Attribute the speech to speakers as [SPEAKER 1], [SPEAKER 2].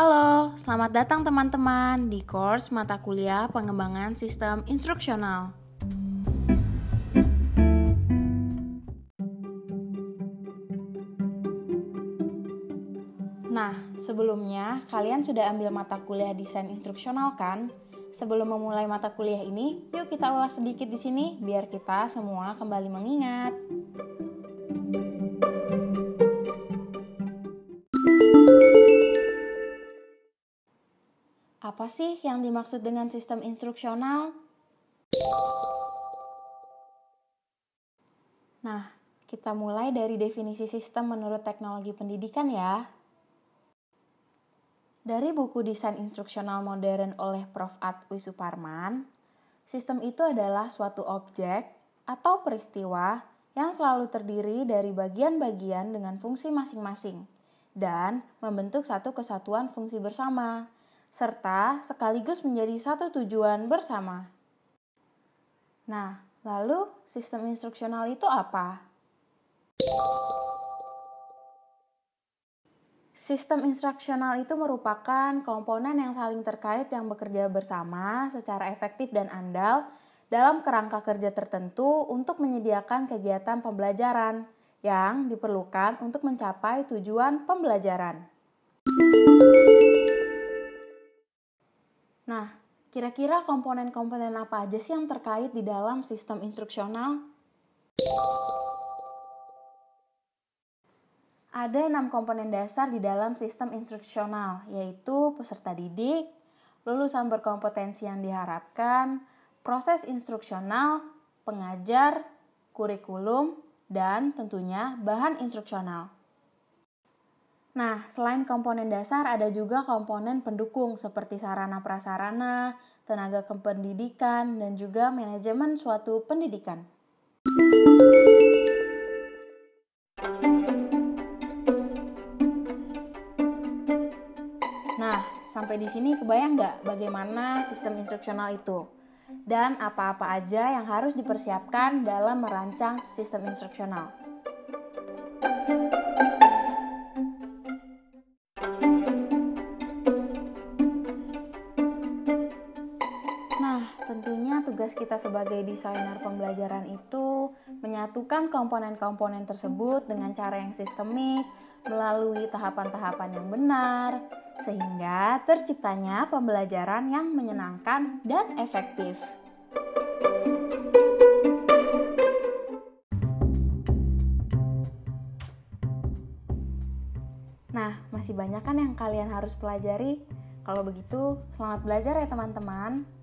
[SPEAKER 1] Halo, selamat datang teman-teman di course mata kuliah pengembangan sistem instruksional. Nah, sebelumnya kalian sudah ambil mata kuliah desain instruksional kan? Sebelum memulai mata kuliah ini, yuk kita ulas sedikit di sini biar kita semua kembali mengingat. Apa sih yang dimaksud dengan sistem instruksional? Nah, kita mulai dari definisi sistem menurut teknologi pendidikan ya. Dari buku Desain Instruksional Modern oleh Prof. Atwi Suparman, sistem itu adalah suatu objek atau peristiwa yang selalu terdiri dari bagian-bagian dengan fungsi masing-masing dan membentuk satu kesatuan fungsi bersama serta sekaligus menjadi satu tujuan bersama. Nah, lalu sistem instruksional itu apa? Sistem instruksional itu merupakan komponen yang saling terkait yang bekerja bersama secara efektif dan andal dalam kerangka kerja tertentu untuk menyediakan kegiatan pembelajaran yang diperlukan untuk mencapai tujuan pembelajaran. Nah, kira-kira komponen-komponen apa aja sih yang terkait di dalam sistem instruksional? Ada enam komponen dasar di dalam sistem instruksional, yaitu peserta didik, lulusan berkompetensi yang diharapkan, proses instruksional, pengajar, kurikulum, dan tentunya bahan instruksional. Nah, selain komponen dasar ada juga komponen pendukung seperti sarana prasarana, tenaga kependidikan, dan juga manajemen suatu pendidikan. Nah, sampai di sini kebayang nggak bagaimana sistem instruksional itu? Dan apa-apa aja yang harus dipersiapkan dalam merancang sistem instruksional? Tugas kita sebagai desainer pembelajaran itu menyatukan komponen-komponen tersebut dengan cara yang sistemik, melalui tahapan-tahapan yang benar, sehingga terciptanya pembelajaran yang menyenangkan dan efektif. Nah, masih banyak kan yang kalian harus pelajari? Kalau begitu, selamat belajar ya teman-teman.